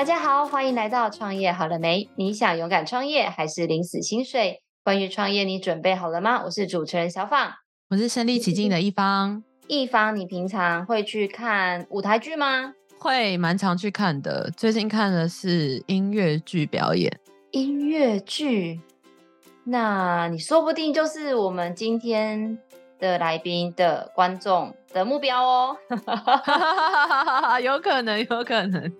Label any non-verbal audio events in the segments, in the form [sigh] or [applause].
大家好，欢迎来到创业好了没？你想勇敢创业还是领死薪水？关于创业，你准备好了吗？我是主持人小放，我是身历其境的一方。一方，你平常会去看舞台剧吗？会，蛮常去看的。最近看的是音乐剧表演。音乐剧，那你说不定就是我们今天的来宾的观众的目标哦，[laughs] 有可能，有可能，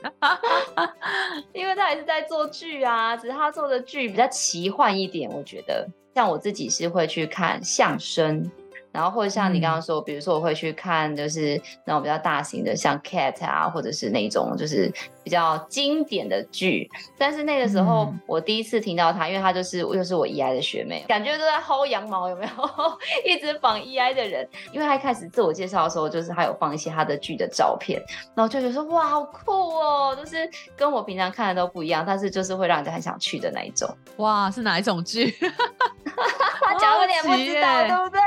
[laughs] 因为他还是在做剧啊，只是他做的剧比较奇幻一点。我觉得，像我自己是会去看相声。然后或者像你刚刚说，嗯、比如说我会去看，就是那种比较大型的，像 Cat 啊，或者是那种就是比较经典的剧。但是那个时候我第一次听到他，因为他就是又是我 EI 的学妹，感觉都在薅羊毛，有没有？[laughs] 一直仿 EI 的人，因为他一开始自我介绍的时候，就是他有放一些他的剧的照片，然后就觉得说哇，好酷哦，就是跟我平常看的都不一样，但是就是会让人家很想去的那一种。哇，是哪一种剧？他 [laughs] 讲有点不知道，对不对？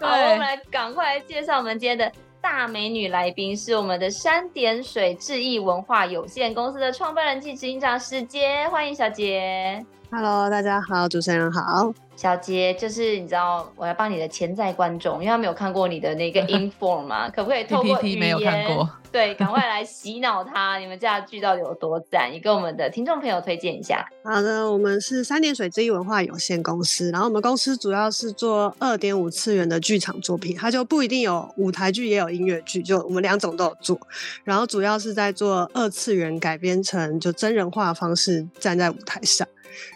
好，我们来赶快来介绍我们今天的大美女来宾，是我们的山点水智艺文化有限公司的创办人暨执行长史杰，欢迎小洁。Hello，大家好，主持人好。小杰，就是你知道我要帮你的潜在观众，因为他没有看过你的那个 inform 嘛，可不可以透过语言？没有看过。对，赶快来洗脑他，你们家的剧到底有多赞？也跟我们的听众朋友推荐一下。好的，我们是三点水之一文化有限公司，然后我们公司主要是做二点五次元的剧场作品，它就不一定有舞台剧，也有音乐剧，就我们两种都有做。然后主要是在做二次元改编成就真人化方式站在舞台上。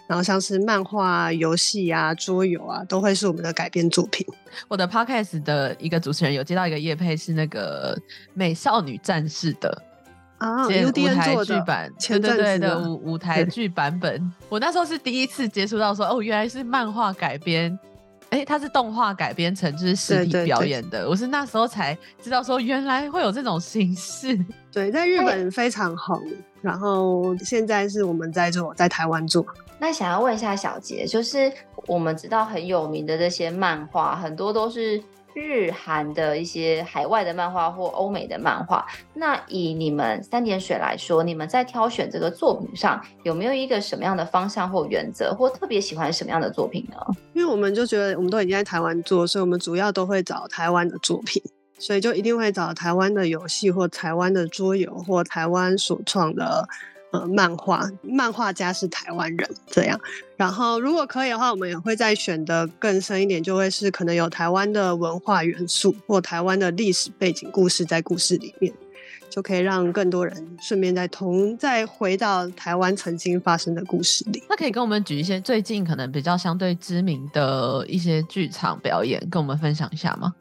然后像是漫画、游戏啊、桌游啊，都会是我们的改编作品。我的 podcast 的一个主持人有接到一个叶配，是那个美少女战士的啊，舞台剧版，对对对的舞舞 [laughs] 台剧版本。我那时候是第一次接触到说，哦，原来是漫画改编，哎，它是动画改编成就是实体表演的。对对对，我是那时候才知道说，原来会有这种形式。[laughs] 对，在日本非常红，然后现在是我们在做，在台湾做。那想要问一下小杰，就是我们知道很有名的这些漫画，很多都是日韩的一些海外的漫画或欧美的漫画。那以你们三点水来说，你们在挑选这个作品上有没有一个什么样的方向或原则，或特别喜欢什么样的作品呢？因为我们就觉得我们都已经在台湾做，所以我们主要都会找台湾的作品，所以就一定会找台湾的游戏或台湾的桌游或台湾所创的。呃，漫画漫画家是台湾人，这样。然后如果可以的话，我们也会再选的更深一点，就会是可能有台湾的文化元素或台湾的历史背景故事在故事里面，就可以让更多人顺便再同再回到台湾曾经发生的故事里。那可以跟我们举一些最近可能比较相对知名的一些剧场表演，跟我们分享一下吗？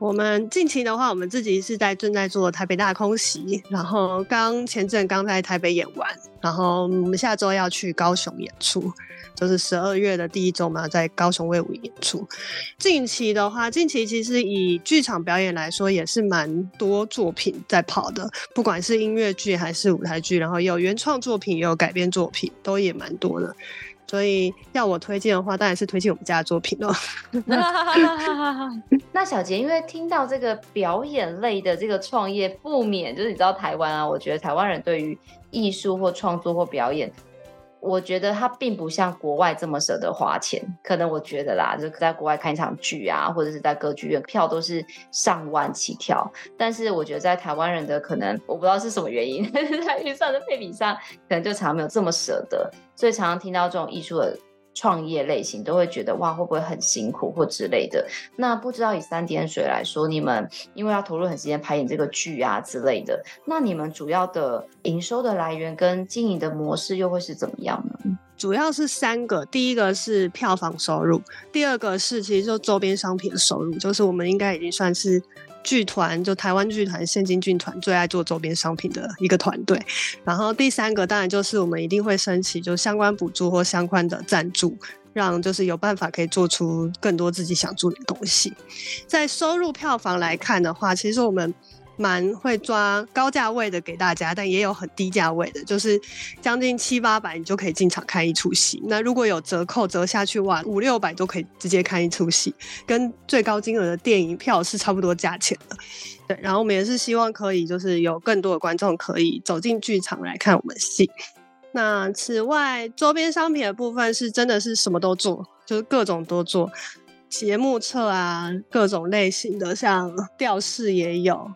我们近期的话，我们自己是在正在做台北大空袭，然后刚前阵刚在台北演完，然后我们下周要去高雄演出，就是十二月的第一周嘛，在高雄威武演出。近期的话，近期其实以剧场表演来说，也是蛮多作品在跑的，不管是音乐剧还是舞台剧，然后有原创作品，也有改编作品，都也蛮多的。所以要我推荐的话，当然是推荐我们家的作品哦。[laughs] 那小杰，因为听到这个表演类的这个创业，不免就是你知道台湾啊，我觉得台湾人对于艺术或创作或表演。我觉得他并不像国外这么舍得花钱，可能我觉得啦，就是在国外看一场剧啊，或者是在歌剧院，票都是上万起跳。但是我觉得在台湾人的可能，我不知道是什么原因，但 [laughs] 是在预算的配比上，可能就常常没有这么舍得，所以常常听到这种艺术的。创业类型都会觉得哇，会不会很辛苦或之类的？那不知道以三点水来说，你们因为要投入很时间拍演这个剧啊之类的，那你们主要的营收的来源跟经营的模式又会是怎么样呢？主要是三个，第一个是票房收入，第二个是其实就周边商品的收入，就是我们应该已经算是。剧团就台湾剧团、现金剧团最爱做周边商品的一个团队，然后第三个当然就是我们一定会申请就相关补助或相关的赞助，让就是有办法可以做出更多自己想做的东西。在收入票房来看的话，其实我们蛮会抓高价位的给大家，但也有很低价位的，就是将近七八百你就可以进场看一出戏。那如果有折扣折下去，哇，五六百都可以直接看一出戏，跟最高金额的电影票是差不多价钱的。对，然后我们也是希望可以就是有更多的观众可以走进剧场来看我们戏。那此外，周边商品的部分是真的是什么都做，就是各种都做。节目册啊，各种类型的，像吊饰也有，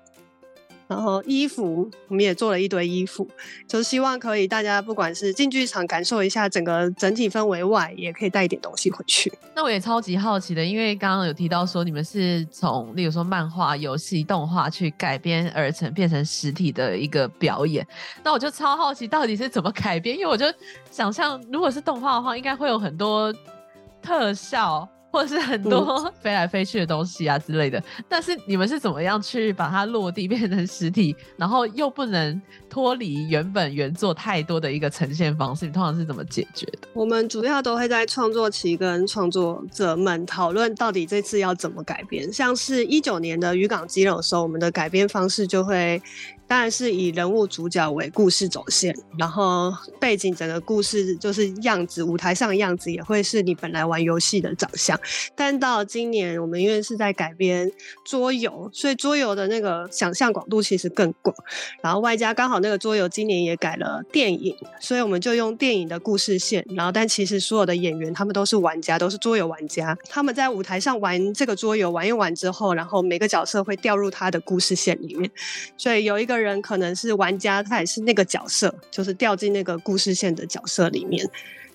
然后衣服我们也做了一堆衣服，就是希望可以大家不管是进剧场感受一下整个整体氛围外，也可以带一点东西回去。那我也超级好奇的，因为刚刚有提到说你们是从例如说漫画、游戏、动画去改编而成，变成实体的一个表演。那我就超好奇到底是怎么改编，因为我就想象如果是动画的话，应该会有很多特效。或者是很多飞来飞去的东西啊之类的，嗯、但是你们是怎么样去把它落地变成实体，然后又不能脱离原本原作太多的一个呈现方式？你通常是怎么解决的？我们主要都会在创作期跟创作者们讨论到底这次要怎么改编。像是一九年的《渔港基隆》的时候，我们的改编方式就会。当然是以人物主角为故事走线，然后背景整个故事就是样子，舞台上的样子也会是你本来玩游戏的长相。但到今年，我们因为是在改编桌游，所以桌游的那个想象广度其实更广。然后外加刚好那个桌游今年也改了电影，所以我们就用电影的故事线。然后但其实所有的演员他们都是玩家，都是桌游玩家。他们在舞台上玩这个桌游玩一玩之后，然后每个角色会掉入他的故事线里面，所以有一个。个人可能是玩家，他也是那个角色，就是掉进那个故事线的角色里面，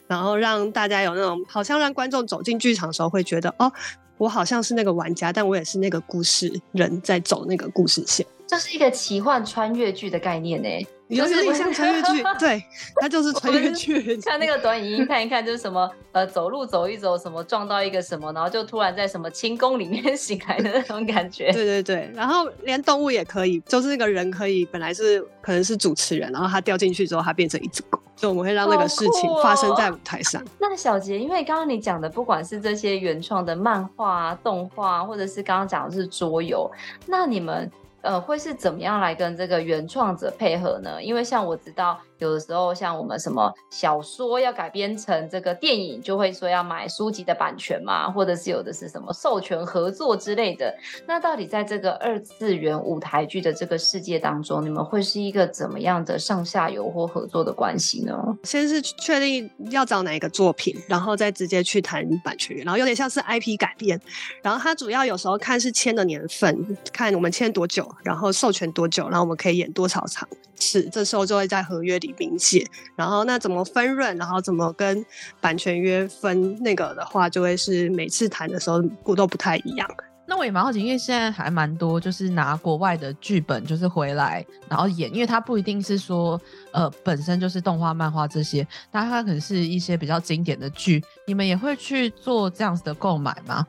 然后让大家有那种好像让观众走进剧场的时候会觉得，哦，我好像是那个玩家，但我也是那个故事人在走那个故事线，这是一个奇幻穿越剧的概念呢。有点像穿越剧，[laughs] 对，它就是穿越剧。看那个短影音看一看，就是什么呃，走路走一走，什么撞到一个什么，然后就突然在什么清宫里面 [laughs] 醒来的那种感觉。对对对，然后连动物也可以，就是那个人可以本来是可能是主持人，然后他掉进去之后，他变成一只狗，所以我们会让那个事情发生在舞台上。哦、那小杰，因为刚刚你讲的，不管是这些原创的漫画、动画，或者是刚刚讲的是桌游，那你们。呃，会是怎么样来跟这个原创者配合呢？因为像我知道。有的时候，像我们什么小说要改编成这个电影，就会说要买书籍的版权嘛，或者是有的是什么授权合作之类的。那到底在这个二次元舞台剧的这个世界当中，你们会是一个怎么样的上下游或合作的关系呢？先是确定要找哪一个作品，然后再直接去谈版权，然后有点像是 IP 改编。然后它主要有时候看是签的年份，看我们签多久，然后授权多久，然后我们可以演多少场是，这时候就会在合约里。明显，然后那怎么分润，然后怎么跟版权约分那个的话，就会是每次谈的时候不都不太一样。那我也蛮好奇，因为现在还蛮多就是拿国外的剧本就是回来然后演，因为它不一定是说呃本身就是动画、漫画这些，但它可能是一些比较经典的剧，你们也会去做这样子的购买吗？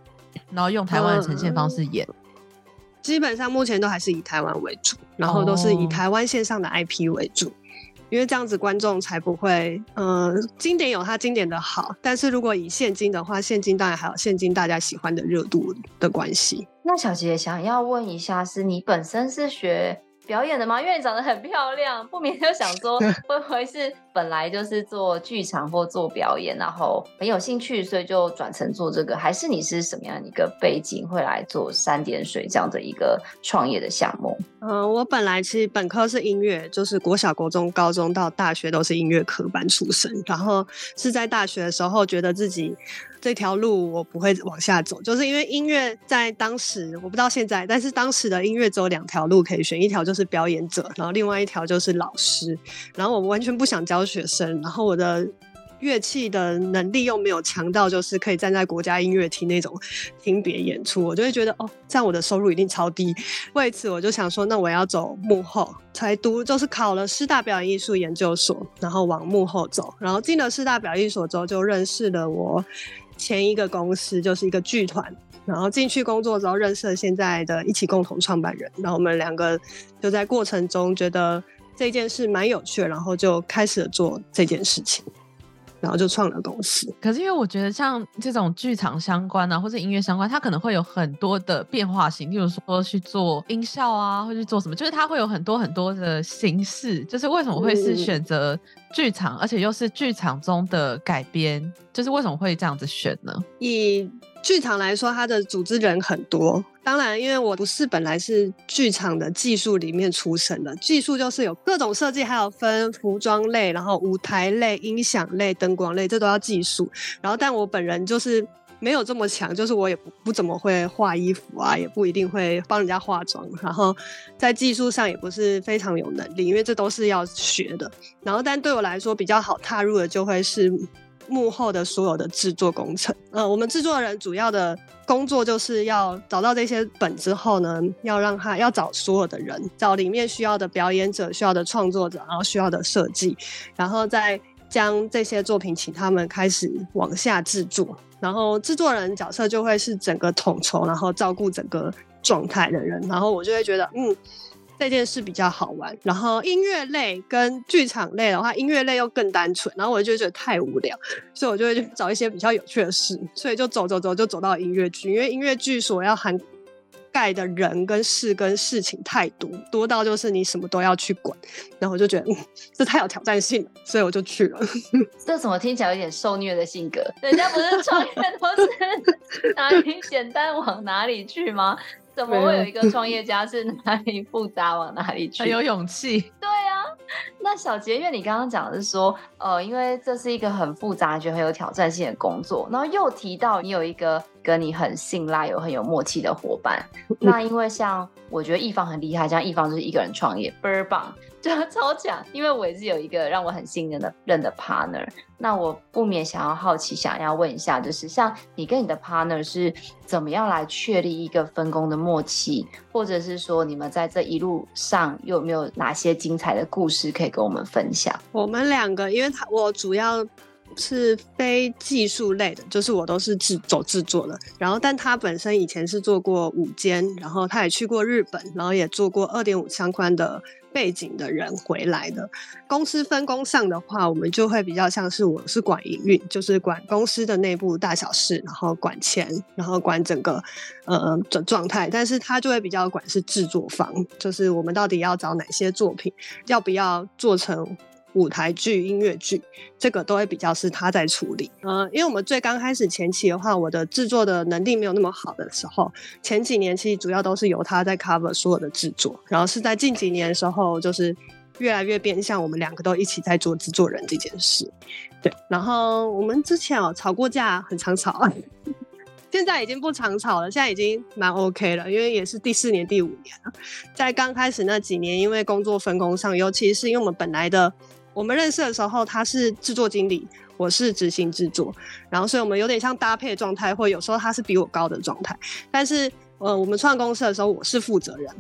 然后用台湾的呈现方式演？嗯，基本上目前都还是以台湾为主，然后都是以台湾线上的 IP 为主。因为这样子观众才不会，呃，经典有它经典的好，但是如果以现金的话，现金当然还有现金大家喜欢的热度的关系。那小杰想要问一下，是你本身是学表演的吗？因为你长得很漂亮，不免就想说，[laughs] 会不会是本来就是做剧场或做表演，然后很有兴趣，所以就转成做这个？还是你是什么样一个背景，会来做三点水这样的一个创业的项目？嗯、呃，我本来其实本科是音乐，就是国小、国中、高中到大学都是音乐科班出身，然后是在大学的时候觉得自己。这条路我不会往下走，就是因为音乐在当时，我不知道现在，但是当时的音乐只有两条路可以选，一条就是表演者，然后另外一条就是老师。然后我完全不想教学生，然后我的乐器的能力又没有强到，就是可以站在国家音乐厅那种听别演出，我就会觉得哦，这样我的收入一定超低。为此，我就想说，那我要走幕后，才读就是考了师大表演艺术研究所，然后往幕后走。然后进了师大表演所之后，就认识了我。前一个公司就是一个剧团，然后进去工作之后认识了现在的一起共同创办人，然后我们两个就在过程中觉得这件事蛮有趣，然后就开始了做这件事情。然后就创了公司。可是因为我觉得像这种剧场相关啊，或者音乐相关，它可能会有很多的变化性，例如说去做音效啊，或去做什么，就是它会有很多很多的形式。就是为什么会是选择剧场，嗯、而且又是剧场中的改编？就是为什么会这样子选呢？以剧场来说，它的组织人很多。当然，因为我不是本来是剧场的技术里面出身的，技术就是有各种设计，还有分服装类，然后舞台类、音响类、灯光类，这都要技术。然后，但我本人就是没有这么强，就是我也不不怎么会画衣服啊，也不一定会帮人家化妆，然后在技术上也不是非常有能力，因为这都是要学的。然后，但对我来说比较好踏入的就会是。幕后的所有的制作工程，呃，我们制作人主要的工作就是要找到这些本之后呢，要让他要找所有的人，找里面需要的表演者、需要的创作者，然后需要的设计，然后再将这些作品请他们开始往下制作，然后制作人角色就会是整个统筹，然后照顾整个状态的人，然后我就会觉得，嗯。这件事比较好玩，然后音乐类跟剧场类的话，音乐类又更单纯，然后我就觉得太无聊，所以我就会去找一些比较有趣的事，所以就走走走就走到音乐剧，因为音乐剧所要涵盖的人跟事跟事情太多，多到就是你什么都要去管，然后我就觉得，嗯，这太有挑战性了，所以我就去了。[laughs] 这怎么听起来有点受虐的性格？人家不是创业都是 [laughs] [laughs] 哪里简单往哪里去吗？怎么会有一个创业家是哪里复杂往哪里去？很有勇气。对、啊，那小杰，因为你刚刚讲的是说，呃，因为这是一个很复杂、觉得很有挑战性的工作，然后又提到你有一个跟你很信赖、有很有默契的伙伴。[laughs] 那因为像我觉得易方很厉害，像易方就是一个人创业，倍儿棒。[laughs] 就超强，因为我也是有一个让我很信任的认的 partner。那我不免想要好奇，想要问一下，就是像你跟你的 partner 是怎么样来确立一个分工的默契，或者是说你们在这一路上有没有哪些精彩的故事可以跟我们分享？我们两个，因为他我主要是非技术类的，就是我都是制走制作的。然后，但他本身以前是做过舞监，然后他也去过日本，然后也做过二点五相关的。背景的人回来的公司分工上的话，我们就会比较像是我是管营运，就是管公司的内部大小事，然后管钱，然后管整个呃的状态。但是他就会比较管是制作方，就是我们到底要找哪些作品，要不要做成。舞台剧、音乐剧，这个都会比较是他在处理。嗯、因为我们最刚开始前期的话，我的制作的能力没有那么好的时候，前几年其实主要都是由他在 cover 所有的制作，然后是在近几年的时候，就是越来越变相，我们两个都一起在做制作人这件事。对，然后我们之前哦吵过架，很常吵，[laughs] 现在已经不常吵了，现在已经蛮 OK 了，因为也是第四年、第五年了。在刚开始那几年，因为工作分工上，尤其是因为我们本来的。我们认识的时候，他是制作经理，我是执行制作，然后所以我们有点像搭配的状态，或有时候他是比我高的状态。但是，呃，我们创公司的时候，我是负责人，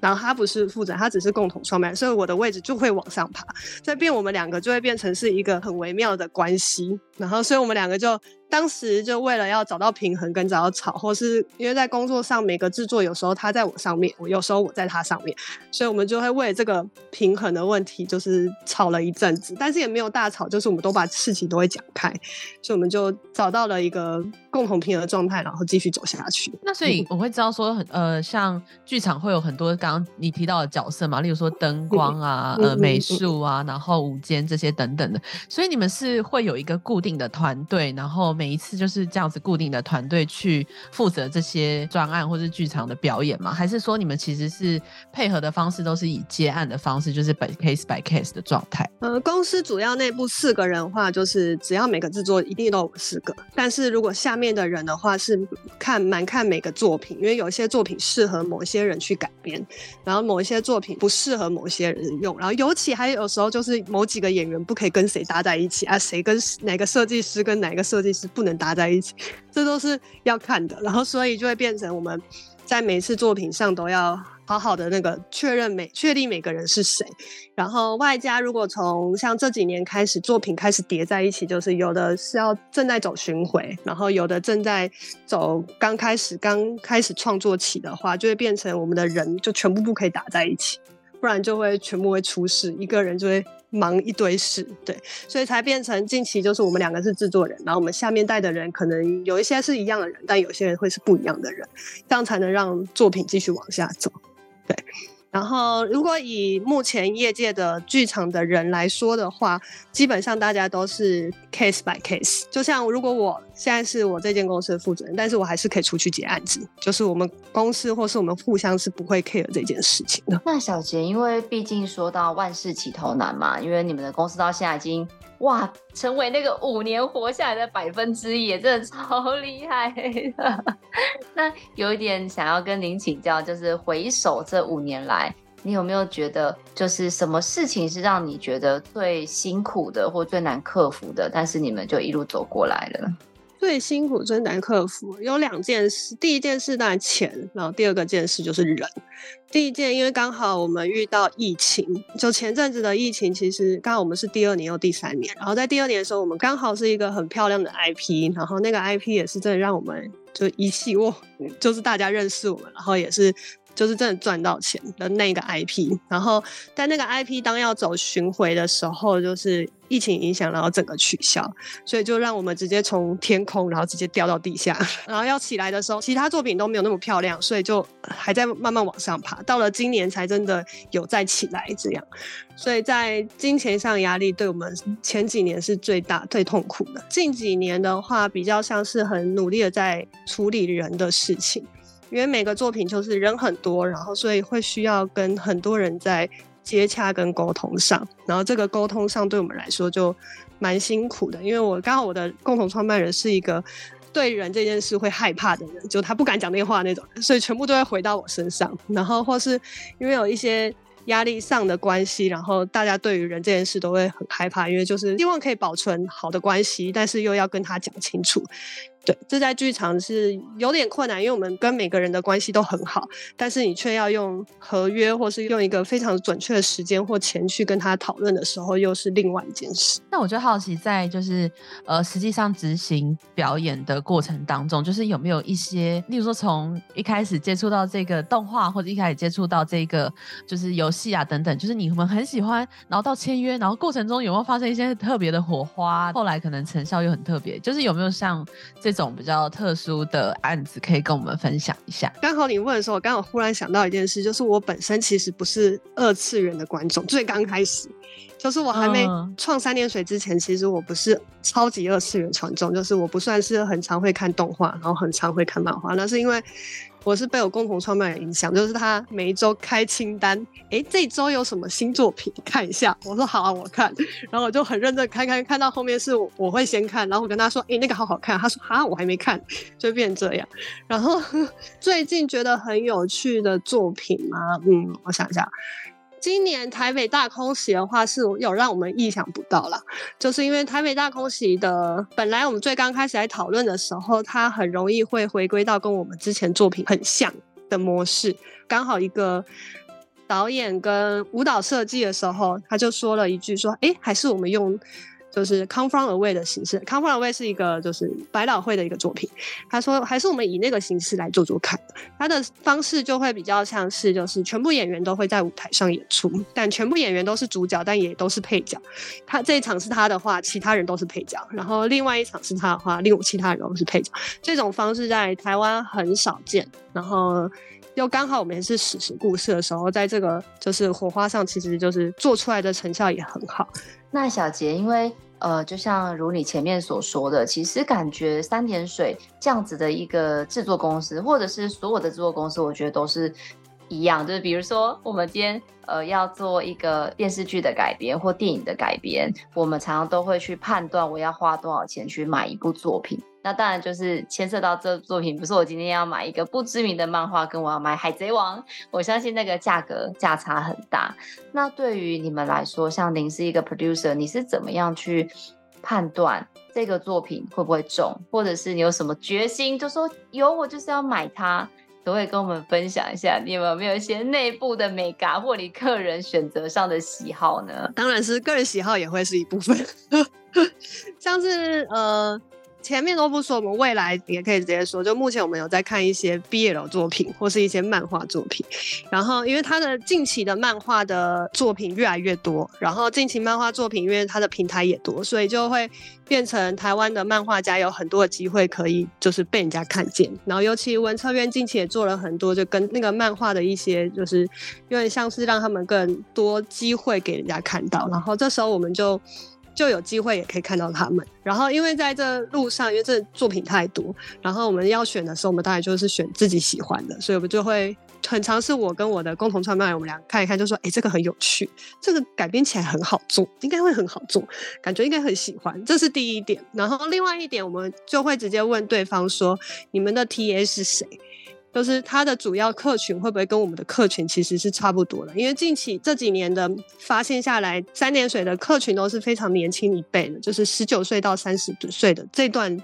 然后他不是负责，他只是共同创办，所以我的位置就会往上爬，所以变我们两个就会变成是一个很微妙的关系。然后，所以我们两个就。当时就为了要找到平衡跟找到吵，或是因为在工作上每个制作有时候他在我上面，我有时候我在他上面，所以我们就会为这个平衡的问题就是吵了一阵子，但是也没有大吵，就是我们都把事情都会讲开，所以我们就找到了一个共同平衡的状态，然后继续走下去。那所以我会知道说，很呃，像剧场会有很多刚刚你提到的角色嘛，例如说灯光啊、呃美术啊，然后舞间这些等等的，所以你们是会有一个固定的团队，然后。每一次就是这样子固定的团队去负责这些专案或是剧场的表演吗？还是说你们其实是配合的方式都是以接案的方式，就是 by case by case 的状态？呃，公司主要内部四个人的话，就是只要每个制作一定都有四个。但是如果下面的人的话，是看蛮看每个作品，因为有些作品适合某些人去改编，然后某一些作品不适合某些人用。然后尤其还有时候就是某几个演员不可以跟谁搭在一起啊，谁跟哪个设计师跟哪个设计师。不能搭在一起，这都是要看的。然后，所以就会变成我们在每次作品上都要好好的那个确认每确定每个人是谁。然后外加如果从像这几年开始作品开始叠在一起，就是有的是要正在走巡回，然后有的正在走刚开始刚开始创作起的话，就会变成我们的人就全部不可以打在一起。不然就会全部会出事，一个人就会忙一堆事，对，所以才变成近期就是我们两个是制作人，然后我们下面带的人可能有一些是一样的人，但有些人会是不一样的人，这样才能让作品继续往下走，对。然后，如果以目前业界的剧场的人来说的话，基本上大家都是 case by case。就像如果我现在是我这间公司的负责人，但是我还是可以出去接案子，就是我们公司或是我们互相是不会 care 这件事情的。那小杰，因为毕竟说到万事起头难嘛，因为你们的公司到现在已经。哇，成为那个五年活下来的百分之一，真的超厉害的。[laughs] 那有一点想要跟您请教，就是回首这五年来，你有没有觉得，就是什么事情是让你觉得最辛苦的，或最难克服的？但是你们就一路走过来了。最辛苦、最难克服有两件事。第一件事当然钱，然后第二个件事就是人。第一件，因为刚好我们遇到疫情，就前阵子的疫情，其实刚好我们是第二年又第三年。然后在第二年的时候，我们刚好是一个很漂亮的 IP，然后那个 IP 也是真的让我们就一气喔，就是大家认识我们，然后也是。就是真的赚到钱的那个 IP，然后但那个 IP 当要走巡回的时候，就是疫情影响，然后整个取消，所以就让我们直接从天空，然后直接掉到地下，[laughs] 然后要起来的时候，其他作品都没有那么漂亮，所以就还在慢慢往上爬，到了今年才真的有再起来这样，所以在金钱上压力对我们前几年是最大最痛苦的，近几年的话比较像是很努力的在处理人的事情。因为每个作品就是人很多，然后所以会需要跟很多人在接洽跟沟通上，然后这个沟通上对我们来说就蛮辛苦的。因为我刚好我的共同创办人是一个对人这件事会害怕的人，就他不敢讲那话那种，所以全部都会回到我身上。然后或是因为有一些压力上的关系，然后大家对于人这件事都会很害怕，因为就是希望可以保存好的关系，但是又要跟他讲清楚。对，这在剧场是有点困难，因为我们跟每个人的关系都很好，但是你却要用合约，或是用一个非常准确的时间或钱去跟他讨论的时候，又是另外一件事。那我就好奇，在就是呃，实际上执行表演的过程当中，就是有没有一些，例如说从一开始接触到这个动画，或者一开始接触到这个就是游戏啊等等，就是你们很喜欢，然后到签约，然后过程中有没有发生一些特别的火花？后来可能成效又很特别，就是有没有像这。这种比较特殊的案子，可以跟我们分享一下。刚好你问的时候，我刚好忽然想到一件事，就是我本身其实不是二次元的观众。最刚开始，就是我还没创三点水之前，其实我不是超级二次元传众，就是我不算是很常会看动画，然后很常会看漫画。那是因为。我是被我共同创办人影响，就是他每一周开清单，哎、这周有什么新作品看一下。我说好啊，我看，然后我就很认真开开看到后面是我，会先看，然后我跟他说，哎、那个好好看。他说啊，我还没看，就变这样。然后 [laughs] 最近觉得很有趣的作品吗？嗯，我想一下。今年台北大空袭的话是有让我们意想不到啦，就是因为台北大空袭的本来我们最刚开始来讨论的时候，它很容易会回归到跟我们之前作品很像的模式，刚好一个导演跟舞蹈设计的时候，他就说了一句说，哎，还是我们用。就是 Come From Away 的形式，Come From Away 是一个就是百老汇的一个作品。他说，还是我们以那个形式来做做看。他的方式就会比较像是，就是全部演员都会在舞台上演出，但全部演员都是主角，但也都是配角。他这一场是他的话，其他人都是配角；然后另外一场是他的话，另其他人都是配角。这种方式在台湾很少见。然后又刚好我们也是史实故事的时候，在这个就是火花上，其实就是做出来的成效也很好。那小杰，因为。呃，就像如你前面所说的，其实感觉三点水这样子的一个制作公司，或者是所有的制作公司，我觉得都是一样。就是比如说，我们今天呃要做一个电视剧的改编或电影的改编，我们常常都会去判断我要花多少钱去买一部作品。那当然就是牵涉到这作品，不是我今天要买一个不知名的漫画，跟我要买《海贼王》，我相信那个价格价差很大。那对于你们来说，像您是一个 producer，你是怎么样去判断这个作品会不会中，或者是你有什么决心，就说有我就是要买它，可不可以跟我们分享一下，你有没有一些内部的美感或你个人选择上的喜好呢？当然是个人喜好也会是一部分，[laughs] 像是呃。前面都不说，我们未来也可以直接说。就目前我们有在看一些 BL 作品或是一些漫画作品，然后因为他的近期的漫画的作品越来越多，然后近期漫画作品因为他的平台也多，所以就会变成台湾的漫画家有很多的机会可以就是被人家看见。然后尤其文策院近期也做了很多，就跟那个漫画的一些就是有点像是让他们更多机会给人家看到。然后这时候我们就。就有机会也可以看到他们。然后，因为在这路上，因为这作品太多，然后我们要选的时候，我们当然就是选自己喜欢的，所以我们就会很尝试。我跟我的共同创办人，我们俩看一看，就说：“哎，这个很有趣，这个改编起来很好做，应该会很好做，感觉应该很喜欢。”这是第一点。然后，另外一点，我们就会直接问对方说：“你们的 TA 是谁？”就是它的主要客群会不会跟我们的客群其实是差不多的？因为近期这几年的发现下来，三点水的客群都是非常年轻一辈的，就是十九岁到三十岁的这段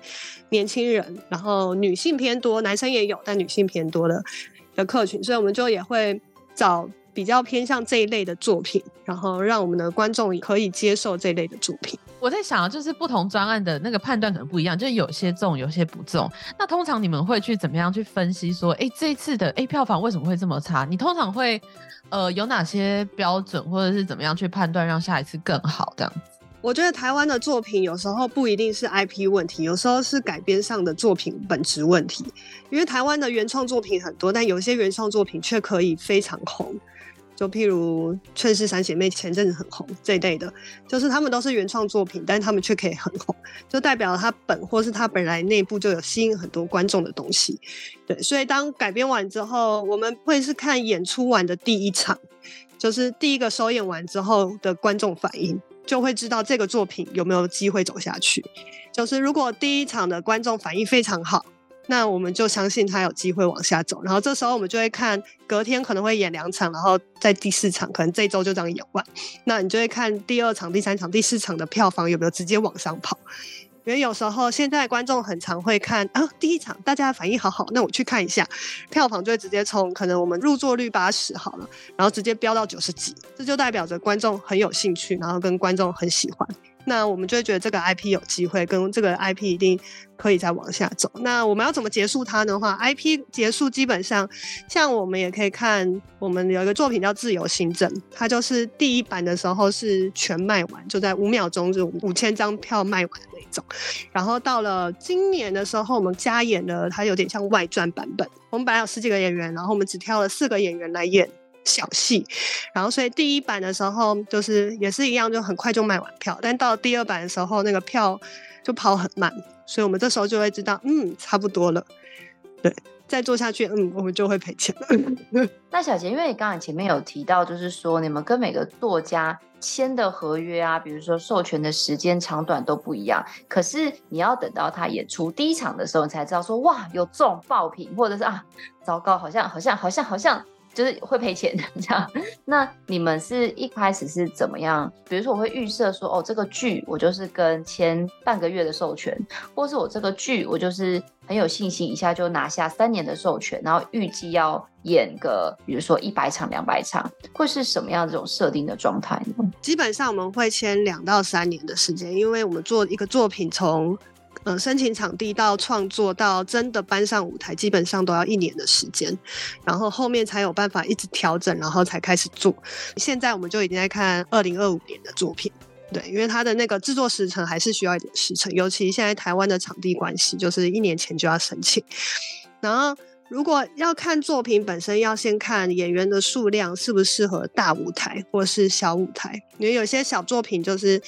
年轻人，然后女性偏多，男生也有，但女性偏多的的客群，所以我们就也会找。比较偏向这一类的作品，然后让我们的观众可以接受这一类的作品。我在想，就是不同专案的那个判断可能不一样，就是有些中，有些不中。那通常你们会去怎么样去分析说，哎，这一次的 A 票房为什么会这么差？你通常会呃有哪些标准，或者是怎么样去判断，让下一次更好这样子？我觉得台湾的作品有时候不一定是 IP 问题，有时候是改编上的作品本质问题。因为台湾的原创作品很多，但有些原创作品却可以非常红。就譬如《劝世三姐妹》前阵子很红这一类的，就是他们都是原创作品，但是他们却可以很红，就代表他本或是他本来内部就有吸引很多观众的东西。对，所以当改编完之后，我们会是看演出完的第一场，就是第一个首演完之后的观众反应，就会知道这个作品有没有机会走下去。就是如果第一场的观众反应非常好。那我们就相信他有机会往下走，然后这时候我们就会看隔天可能会演两场，然后在第四场可能这周就这样演完。那你就会看第二场、第三场、第四场的票房有没有直接往上跑，因为有时候现在观众很常会看啊，第一场大家反应好好，那我去看一下，票房就会直接从可能我们入座率八十好了，然后直接飙到九十几，这就代表着观众很有兴趣，然后跟观众很喜欢。那我们就会觉得这个 IP 有机会，跟这个 IP 一定可以再往下走。那我们要怎么结束它的话，IP 结束基本上，像我们也可以看，我们有一个作品叫《自由心证》，它就是第一版的时候是全卖完，就在五秒钟就五千张票卖完的那种。然后到了今年的时候，我们加演了，它有点像外传版本。我们本来有十几个演员，然后我们只挑了四个演员来演。小戏，然后所以第一版的时候就是也是一样，就很快就卖完票。但到第二版的时候，那个票就跑很慢，所以我们这时候就会知道，嗯，差不多了。对，再做下去，嗯，我们就会赔钱了。[laughs] 那小杰，因为你刚才前面有提到，就是说你们跟每个作家签的合约啊，比如说授权的时间长短都不一样，可是你要等到他演出第一场的时候，你才知道说，哇，有这种爆品，或者是啊，糟糕，好像好像好像好像。就是会赔钱 [laughs] 这样，那你们是一开始是怎么样？比如说我会预设说，哦，这个剧我就是跟签半个月的授权，或是我这个剧我就是很有信心，一下就拿下三年的授权，然后预计要演个，比如说一百场、两百场，会是什么样这种设定的状态呢？基本上我们会签两到三年的时间，因为我们做一个作品从。嗯，申请场地到创作到真的搬上舞台，基本上都要一年的时间，然后后面才有办法一直调整，然后才开始做。现在我们就已经在看二零二五年的作品，对，因为它的那个制作时程还是需要一点时程，尤其现在台湾的场地关系，就是一年前就要申请，然后。如果要看作品本身，要先看演员的数量适不适合大舞台或是小舞台。因为有些小作品就是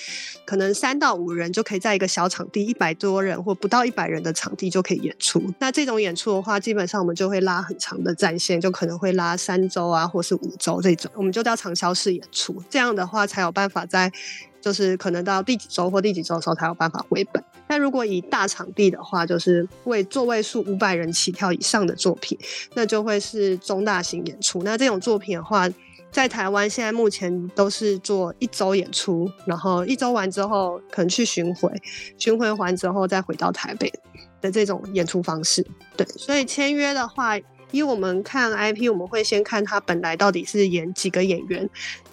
可能三到五人就可以在一个小场地，一百多人或不到一百人的场地就可以演出。那这种演出的话，基本上我们就会拉很长的战线，就可能会拉三周啊，或是五周这种，我们就叫长销式演出。这样的话才有办法在。就是可能到第几周或第几周的时候才有办法回本。但如果以大场地的话，就是为座位数五百人起跳以上的作品，那就会是中大型演出。那这种作品的话，在台湾现在目前都是做一周演出，然后一周完之后可能去巡回，巡回完之后再回到台北的这种演出方式。对，所以签约的话，以我们看 IP，我们会先看他本来到底是演几个演员，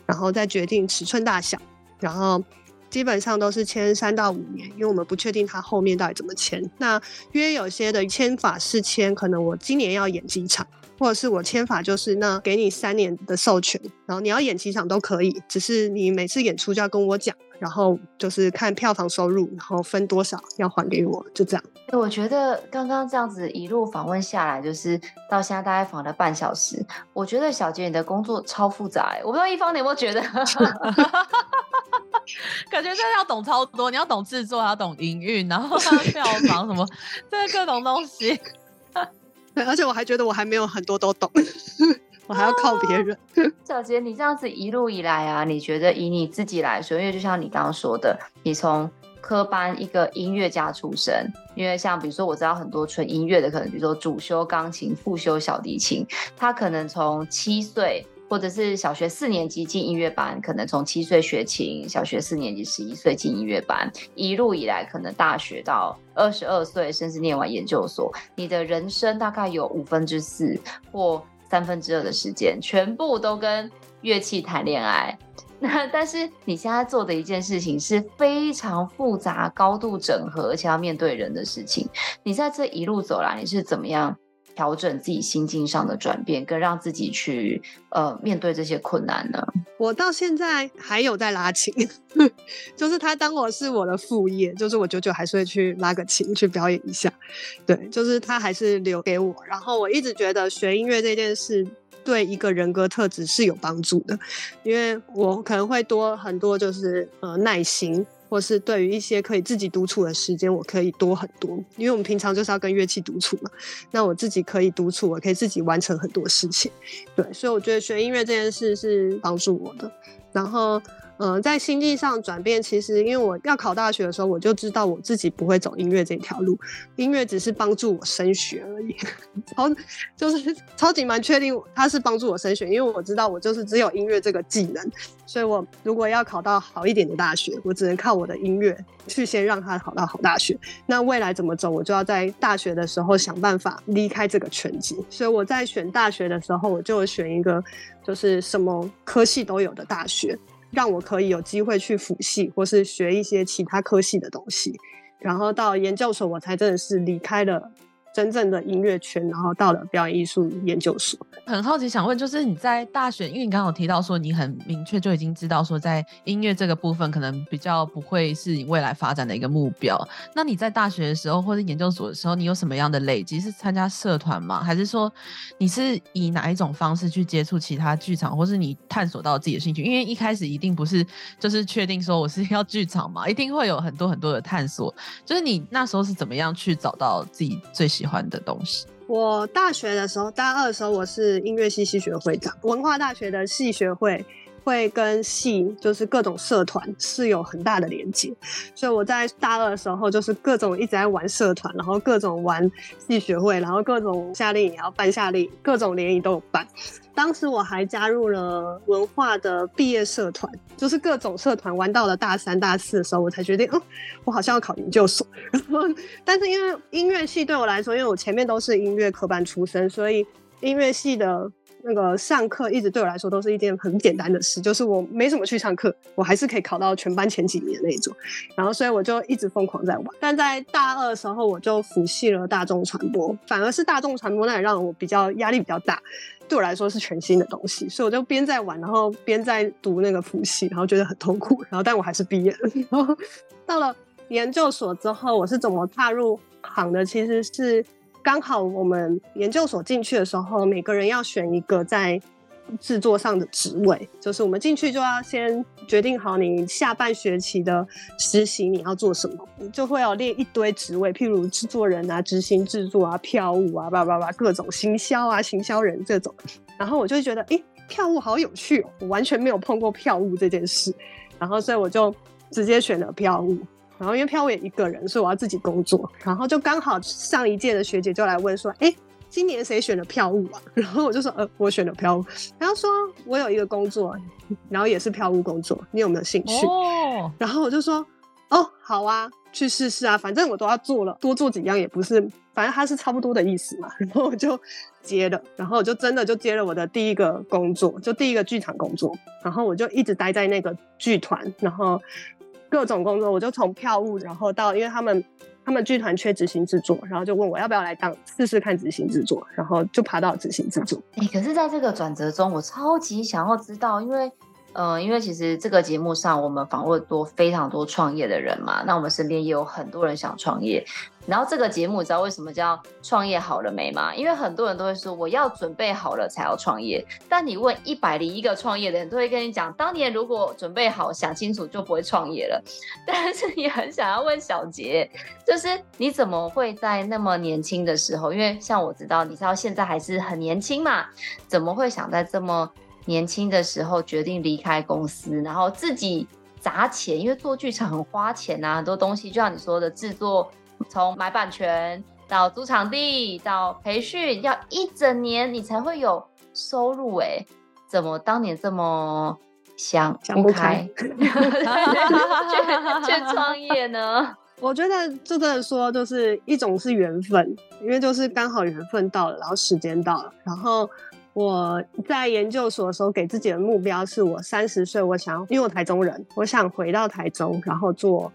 然后再决定尺寸大小。然后基本上都是签三到五年，因为我们不确定他后面到底怎么签。那约有些的签法是签，可能我今年要演几场。或者是我签法就是那给你三年的授权，然后你要演几场都可以，只是你每次演出就要跟我讲，然后就是看票房收入，然后分多少要还给我，就这样。我觉得刚刚这样子一路访问下来，就是到现在大概访了半小时，我觉得小杰你的工作超复杂哎，我不知道一方你有没有觉得，[laughs] 感觉真的要懂超多，你要懂制作，还要懂营运，然后票房什么，[laughs] 这各种东西。对，而且我还觉得我还没有很多都懂，我还要靠别人。[laughs] 小杰，你这样子一路以来啊，你觉得以你自己来说，因为就像你刚刚说的，你从科班一个音乐家出身，因为像比如说我知道很多纯音乐的，可能比如说主修钢琴、副修小提琴，他可能从七岁。或者是小学四年级进音乐班，可能从七岁学琴，小学四年级十一岁进音乐班，一路以来可能大学到二十二岁，甚至念完研究所，你的人生大概有五分之四或三分之二的时间，全部都跟乐器谈恋爱。那但是你现在做的一件事情是非常复杂、高度整合，而且要面对人的事情。你在这一路走来，你是怎么样？调整自己心境上的转变，跟让自己去呃面对这些困难呢？我到现在还有在拉琴，[laughs] 就是他当我是我的副业，就是我久久还是会去拉个琴去表演一下。对，就是他还是留给我。然后我一直觉得学音乐这件事对一个人格特质是有帮助的，因为我可能会多很多，就是呃耐心。或是对于一些可以自己独处的时间，我可以多很多，因为我们平常就是要跟乐器独处嘛。那我自己可以独处，我可以自己完成很多事情。对，所以我觉得学音乐这件事是帮助我的。然后。嗯、在心境上转变，其实因为我要考大学的时候，我就知道我自己不会走音乐这条路，音乐只是帮助我升学而已。超就是超级蛮确定，它是帮助我升学，因为我知道我就是只有音乐这个技能，所以我如果要考到好一点的大学，我只能靠我的音乐去先让它考到好大学。那未来怎么走，我就要在大学的时候想办法离开这个圈子。所以我在选大学的时候，我就选一个就是什么科系都有的大学。让我可以有机会去辅系，或是学一些其他科系的东西，然后到研究所，我才真的是离开了。真正的音乐圈，然后到了表演艺术研究所。很好奇，想问，就是你在大学，因为你刚刚提到说，你很明确就已经知道说，在音乐这个部分，可能比较不会是你未来发展的一个目标。那你在大学的时候，或者研究所的时候，你有什么样的累积？是参加社团吗？还是说你是以哪一种方式去接触其他剧场，或是你探索到自己的兴趣？因为一开始一定不是就是确定说我是要剧场嘛，一定会有很多很多的探索。就是你那时候是怎么样去找到自己最喜喜欢的东西。我大学的时候，大二的时候，我是音乐系系学会长。文化大学的系学会会跟系就是各种社团是有很大的连接，所以我在大二的时候就是各种一直在玩社团，然后各种玩系学会，然后各种夏令营也要办夏令营，各种联谊都有办。当时我还加入了文化的毕业社团，就是各种社团玩到了大三、大四的时候，我才决定，哦，我好像要考研究所。[laughs] 然后，但是因为音乐系对我来说，因为我前面都是音乐科班出身，所以音乐系的那个上课一直对我来说都是一件很简单的事，就是我没什么去上课，我还是可以考到全班前几名的那种。然后，所以我就一直疯狂在玩。但在大二的时候，我就辅系了大众传播，反而是大众传播那也让我比较压力比较大。对我来说是全新的东西，所以我就边在玩，然后边在读那个辅系，然后觉得很痛苦，然后但我还是毕业了。[laughs] 然后到了研究所之后，我是怎么踏入行的？其实是刚好我们研究所进去的时候，每个人要选一个在。制作上的职位，就是我们进去就要先决定好你下半学期的实习你要做什么，就会有列一堆职位，譬如制作人啊、执行制作啊、票务啊、叭叭叭各种行销啊、行销人这种。然后我就觉得，诶，票务好有趣哦，我完全没有碰过票务这件事。然后所以我就直接选了票务。然后因为票务也一个人，所以我要自己工作。然后就刚好上一届的学姐就来问说，哎。今年谁选了票务啊？然后我就说，呃，我选了票务。然后说我有一个工作，然后也是票务工作，你有没有兴趣？哦。然后我就说，哦，好啊，去试试啊，反正我都要做了，多做几样也不是，反正它是差不多的意思嘛。然后我就接了，然后我就真的就接了我的第一个工作，就第一个剧场工作。然后我就一直待在那个剧团，然后各种工作，我就从票务，然后到因为他们他们剧团缺执行制作，然后就问我要不要来当试试看执行制作，然后就爬到执行制作。哎、可是在这个转折中，我超级想要知道，因为。嗯，因为其实这个节目上我们访问多非常多创业的人嘛，那我们身边也有很多人想创业。然后这个节目你知道为什么叫创业好了没吗？因为很多人都会说我要准备好了才要创业，但你问一百零一个创业的人都会跟你讲，当年如果准备好想清楚就不会创业了。[laughs] 但是你很想要问小杰，就是你怎么会在那么年轻的时候，因为像我知道你知道现在还是很年轻嘛，怎么会想在这么年轻的时候决定离开公司，然后自己砸钱，因为做剧场很花钱啊，很多东西就像你说的制作，从买版权到租场地到培训，要一整年你才会有收入哎，怎么当年这么想想不开，去去创业呢？我觉得就这么说，就是一种是缘分，因为就是刚好缘分到了，然后时间到了，然后。我在研究所的时候，给自己的目标是我三十岁，我想要，因为我台中人，我想回到台中，然后做，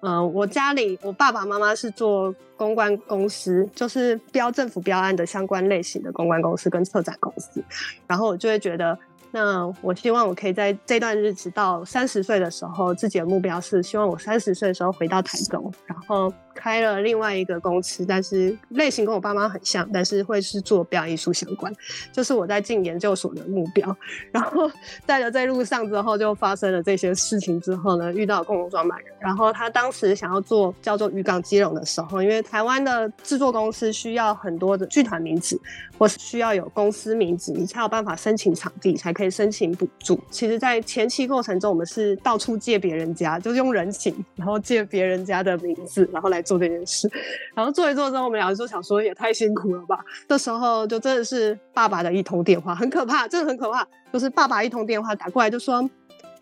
呃，我家里我爸爸妈妈是做公关公司，就是标政府标案的相关类型的公关公司跟策展公司，然后我就会觉得。那我希望我可以在这段日子到三十岁的时候，自己的目标是希望我三十岁的时候回到台中，然后开了另外一个公司，但是类型跟我爸妈很像，但是会是做表演艺术相关，就是我在进研究所的目标。[laughs] 然后在了这路上之后，就发生了这些事情之后呢，遇到共同创办人，然后他当时想要做叫做渔港基隆的时候，因为台湾的制作公司需要很多的剧团名字，或是需要有公司名字，你才有办法申请场地才。可以申请补助。其实，在前期过程中，我们是到处借别人家，就是用人情，然后借别人家的名字，然后来做这件事。然后做一做之后，我们两个就想说，也太辛苦了吧。这时候，就真的是爸爸的一通电话，很可怕，真的很可怕。就是爸爸一通电话打过来，就说：“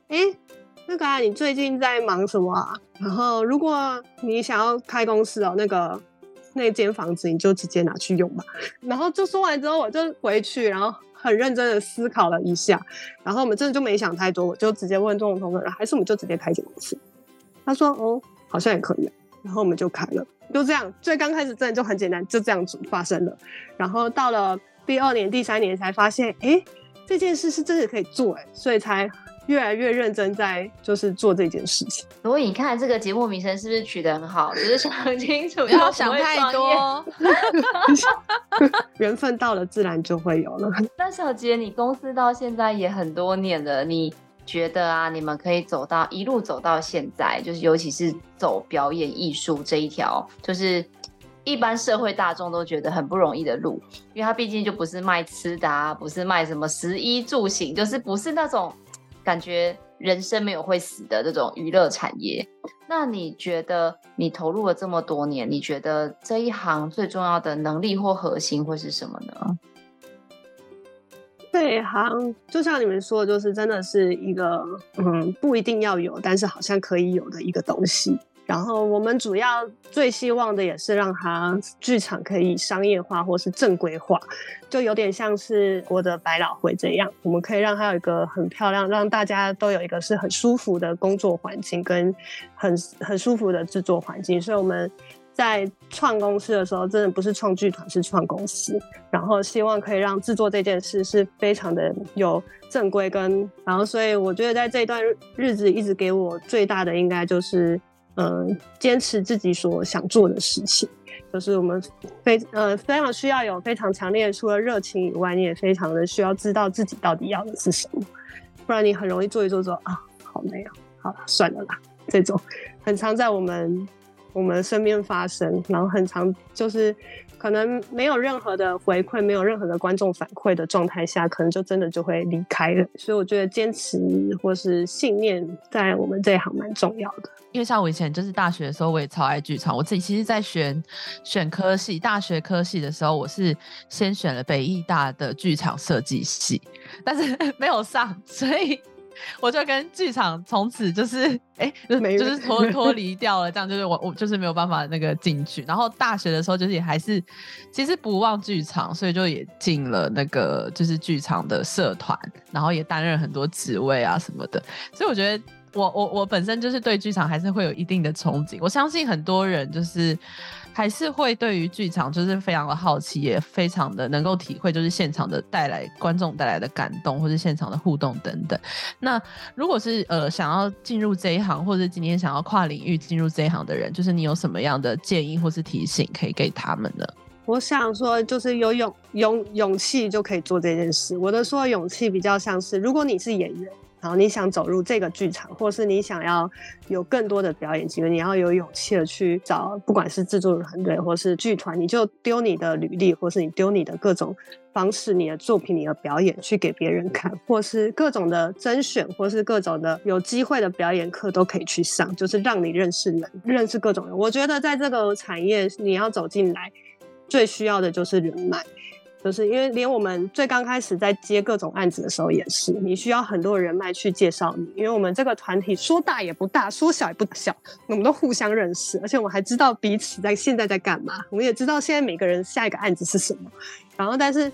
哎，那个，你最近在忙什么啊？然后，如果你想要开公司哦，那个那间房子你就直接拿去用吧。”然后就说完之后，我就回去，然后。很认真的思考了一下，然后我们真的就没想太多，我就直接问钟总同事，还是我们就直接开间公司？他说：“哦，好像也可以。”然后我们就开了，就这样。最刚开始真的就很简单，就这样子发生了。然后到了第二年、第三年才发现，哎，这件事是真的可以做，哎，所以才。越来越认真在就是做这件事情，所以你看这个节目名称是不是取得很好？只是想清楚，[laughs] 不要想太多，[laughs] 缘分到了自然就会有了。那小杰，你公司到现在也很多年了，你觉得啊，你们可以走到一路走到现在，就是尤其是走表演艺术这一条，就是一般社会大众都觉得很不容易的路，因为它毕竟就不是卖吃的啊，不是卖什么食衣住行，就是不是那种。感觉人生没有会死的这种娱乐产业，那你觉得你投入了这么多年，你觉得这一行最重要的能力或核心会是什么呢？这一行就像你们说的，就是真的是一个嗯，不一定要有，但是好像可以有的一个东西。然后我们主要最希望的也是让它剧场可以商业化或是正规化，就有点像是我的百老汇这样，我们可以让它有一个很漂亮，让大家都有一个是很舒服的工作环境跟很很舒服的制作环境。所以我们在创公司的时候，真的不是创剧团，是创公司。然后希望可以让制作这件事是非常的有正规跟，然后所以我觉得在这一段日子一直给我最大的应该就是。嗯，坚持自己所想做的事情，就是我们非呃非常需要有非常强烈的除了热情以外，你也非常的需要知道自己到底要的是什么，不然你很容易做一做做啊，好累啊，好了算了啦，这种很常在我们我们身边发生，然后很长就是。可能没有任何的回馈，没有任何的观众反馈的状态下，可能就真的就会离开了。所以我觉得坚持或是信念，在我们这一行蛮重要的。因为像我以前就是大学的时候，我也超爱剧场。我自己其实，在选选科系，大学科系的时候，我是先选了北艺大的剧场设计系，但是 [laughs] 没有上，所以。我就跟剧场从此就是哎、欸，就是就是脱 [laughs] 脱离掉了，这样就是我我就是没有办法那个进去。然后大学的时候就是也还是其实不忘剧场，所以就也进了那个就是剧场的社团，然后也担任很多职位啊什么的。所以我觉得我我我本身就是对剧场还是会有一定的憧憬。我相信很多人就是还是会对于剧场就是非常的好奇，也非常的能够体会就是现场的带来观众带来的感动，或是现场的互动等等。那如果是呃想要进入这一行，或者今天想要跨领域进入这一行的人，就是你有什么样的建议或是提醒可以给他们呢？我想说，就是有勇勇勇气就可以做这件事。我的说的勇气比较像是，如果你是演员，然后你想走入这个剧场，或是你想要有更多的表演机会，你要有勇气的去找，不管是制作团队或是剧团，你就丢你的履历，或是你丢你的各种方式，你的作品、你的表演去给别人看，或是各种的甄选，或是各种的有机会的表演课都可以去上，就是让你认识人，认识各种人。我觉得在这个产业，你要走进来。最需要的就是人脉，就是因为连我们最刚开始在接各种案子的时候也是，你需要很多人脉去介绍你。因为我们这个团体说大也不大，说小也不小，我们都互相认识，而且我们还知道彼此在现在在干嘛，我们也知道现在每个人下一个案子是什么。然后，但是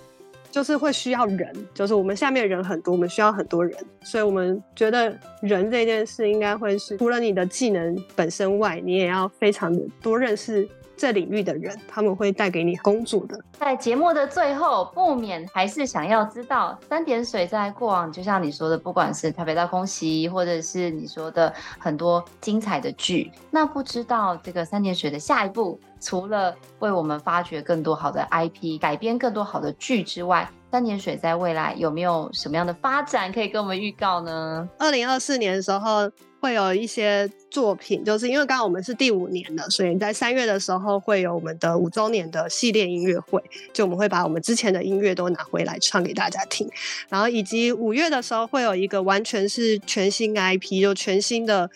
就是会需要人，就是我们下面人很多，我们需要很多人，所以我们觉得人这件事应该会是除了你的技能本身外，你也要非常的多认识。这领域的人，他们会带给你工作的。在节目的最后，不免还是想要知道三点水在过往，就像你说的，不管是台北大空袭，或者是你说的很多精彩的剧，那不知道这个三点水的下一步，除了为我们发掘更多好的 IP，改编更多好的剧之外，三点水在未来有没有什么样的发展可以跟我们预告呢？二零二四年的时候。会有一些作品，就是因为刚刚我们是第五年的，所以在三月的时候会有我们的五周年的系列音乐会，就我们会把我们之前的音乐都拿回来唱给大家听，然后以及五月的时候会有一个完全是全新 IP，就全新的。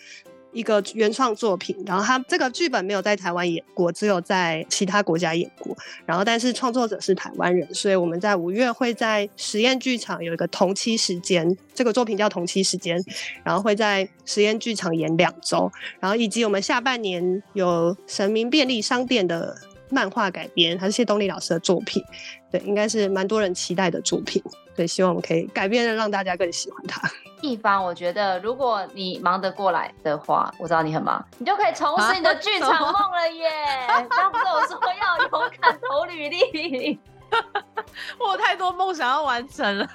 一个原创作品，然后他这个剧本没有在台湾演过，只有在其他国家演过。然后，但是创作者是台湾人，所以我们在五月会在实验剧场有一个同期时间，这个作品叫同期时间，然后会在实验剧场演两周。然后以及我们下半年有神明便利商店的漫画改编，还是谢东丽老师的作品，对，应该是蛮多人期待的作品。所以希望我们可以改变的让大家更喜欢它。[laughs] 一方，我觉得如果你忙得过来的话，我知道你很忙，你就可以重拾你的剧场梦了耶！[laughs] 刚不是我说要勇敢投履历，[laughs] 我有太多梦想要完成了。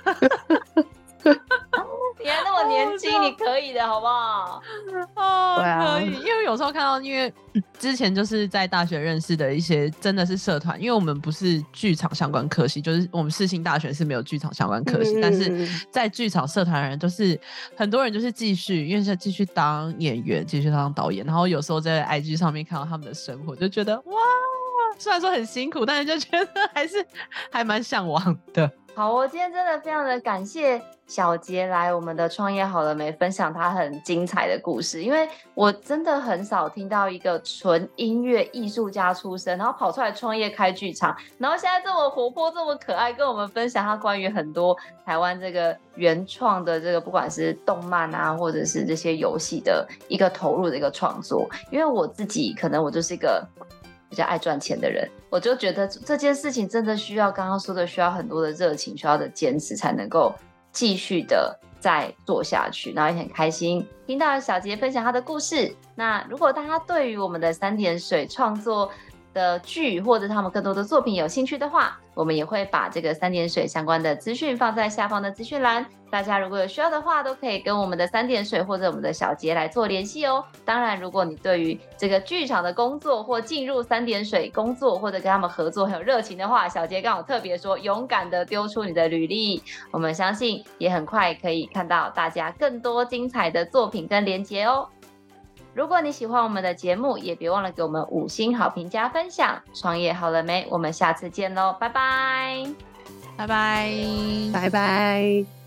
你还那么年轻，你可以的，好不好？[laughs] 哦，对啊，可以。因为有时候看到，因为之前就是在大学认识的一些，真的是社团。因为我们不是剧场相关科系，就是我们世新大学是没有剧场相关科系，嗯、但是在剧场社团的人都是很多人，就是继续，因为是继续当演员，继续当导演。然后有时候在 IG 上面看到他们的生活，就觉得哇，虽然说很辛苦，但是就觉得还是 [laughs] 还蛮向往的。好，我今天真的非常的感谢小杰来我们的创业好了没，分享他很精彩的故事。因为我真的很少听到一个纯音乐艺术家出身，然后跑出来创业开剧场，然后现在这么活泼、这么可爱，跟我们分享他关于很多台湾这个原创的这个，不管是动漫啊，或者是这些游戏的一个投入的一个创作。因为我自己可能我就是一个。比较爱赚钱的人，我就觉得这件事情真的需要刚刚说的，需要很多的热情，需要的坚持，才能够继续的再做下去。然后也很开心听到小杰分享他的故事。那如果大家对于我们的三点水创作的剧或者他们更多的作品有兴趣的话，我们也会把这个三点水相关的资讯放在下方的资讯栏。大家如果有需要的话，都可以跟我们的三点水或者我们的小杰来做联系哦。当然，如果你对于这个剧场的工作或进入三点水工作或者跟他们合作很有热情的话，小杰刚好特别说，勇敢的丢出你的履历，我们相信也很快可以看到大家更多精彩的作品跟连接哦。如果你喜欢我们的节目，也别忘了给我们五星好评加分享。创业好了没？我们下次见喽，拜拜，拜拜，拜拜。